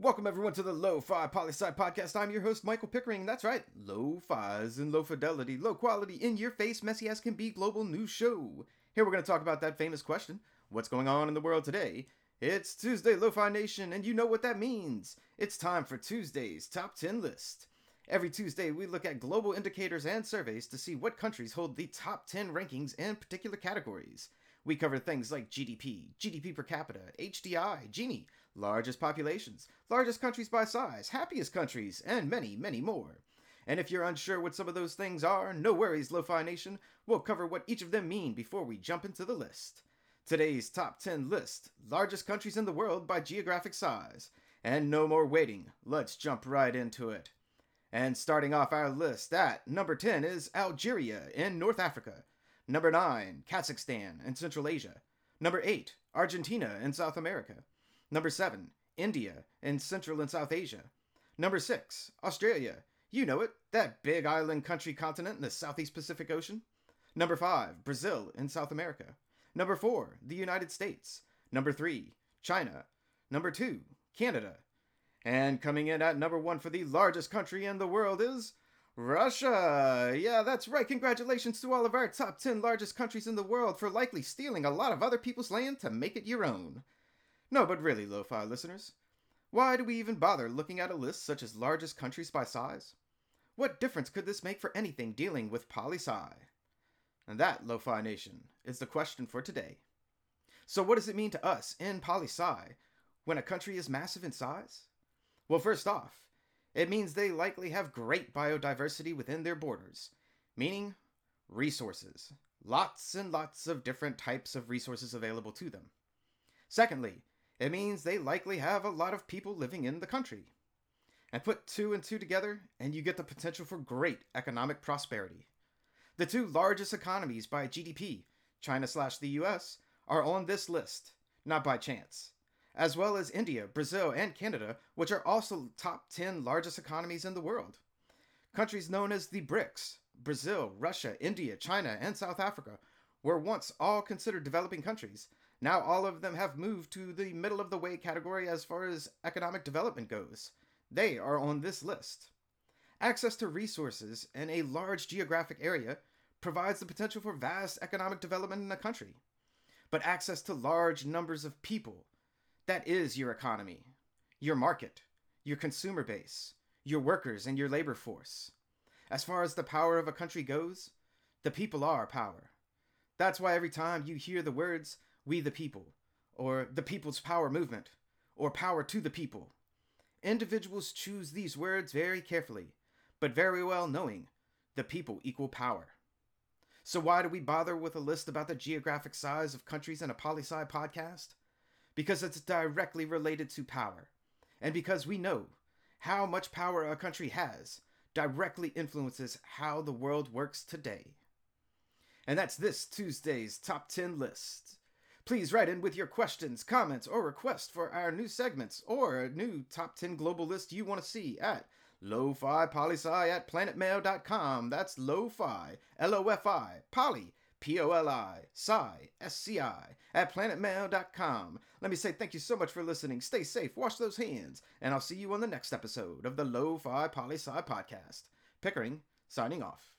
Welcome everyone to the Lo-Fi Poli-Sci Podcast. I'm your host, Michael Pickering. That's right, Lo-Fi's and low fidelity, low quality, in your face, messy as can be global news show. Here we're going to talk about that famous question, what's going on in the world today? It's Tuesday, Lo-Fi Nation, and you know what that means. It's time for Tuesday's Top 10 list. Every Tuesday, we look at global indicators and surveys to see what countries hold the top 10 rankings in particular categories. We cover things like GDP, GDP per capita, HDI, Gini, largest populations, largest countries by size, happiest countries, and many, many more. And if you're unsure what some of those things are, no worries, Lo-Fi Nation. We'll cover what each of them mean before we jump into the list. Today's top 10 list largest countries in the world by geographic size. And no more waiting, let's jump right into it. And starting off our list at number 10 is Algeria in North Africa. Number 9, Kazakhstan and Central Asia. Number 8, Argentina and South America. Number 7, India and Central and South Asia. Number 6, Australia. You know it, that big island country continent in the Southeast Pacific Ocean. Number 5, Brazil and South America. Number 4, the United States. Number 3, China. Number 2, Canada. And coming in at number 1 for the largest country in the world is Russia! Yeah, that's right. Congratulations to all of our top 10 largest countries in the world for likely stealing a lot of other people's land to make it your own. No, but really, lo fi listeners, why do we even bother looking at a list such as largest countries by size? What difference could this make for anything dealing with poli sci? And that, lo fi nation, is the question for today. So, what does it mean to us in poli sci when a country is massive in size? Well, first off, it means they likely have great biodiversity within their borders, meaning resources. Lots and lots of different types of resources available to them. Secondly, it means they likely have a lot of people living in the country. And put two and two together, and you get the potential for great economic prosperity. The two largest economies by GDP, China slash the US, are on this list, not by chance as well as India, Brazil, and Canada, which are also top 10 largest economies in the world. Countries known as the BRICS, Brazil, Russia, India, China, and South Africa, were once all considered developing countries. Now all of them have moved to the middle of the way category as far as economic development goes. They are on this list. Access to resources in a large geographic area provides the potential for vast economic development in a country. But access to large numbers of people, that is your economy, your market, your consumer base, your workers, and your labor force. As far as the power of a country goes, the people are power. That's why every time you hear the words, we the people, or the people's power movement, or power to the people, individuals choose these words very carefully, but very well knowing the people equal power. So, why do we bother with a list about the geographic size of countries in a poli podcast? Because it's directly related to power. And because we know how much power a country has directly influences how the world works today. And that's this Tuesday's Top 10 list. Please write in with your questions, comments, or requests for our new segments or a new top 10 global list you want to see at lo-fi at planetmail.com. That's lo-fi, L-O-F-I, poli, P-O-L-I, Sci, S-C-I, at planetmail.com. Let me say thank you so much for listening. Stay safe, wash those hands, and I'll see you on the next episode of the Lo-Fi Poli-Sci Podcast. Pickering, signing off.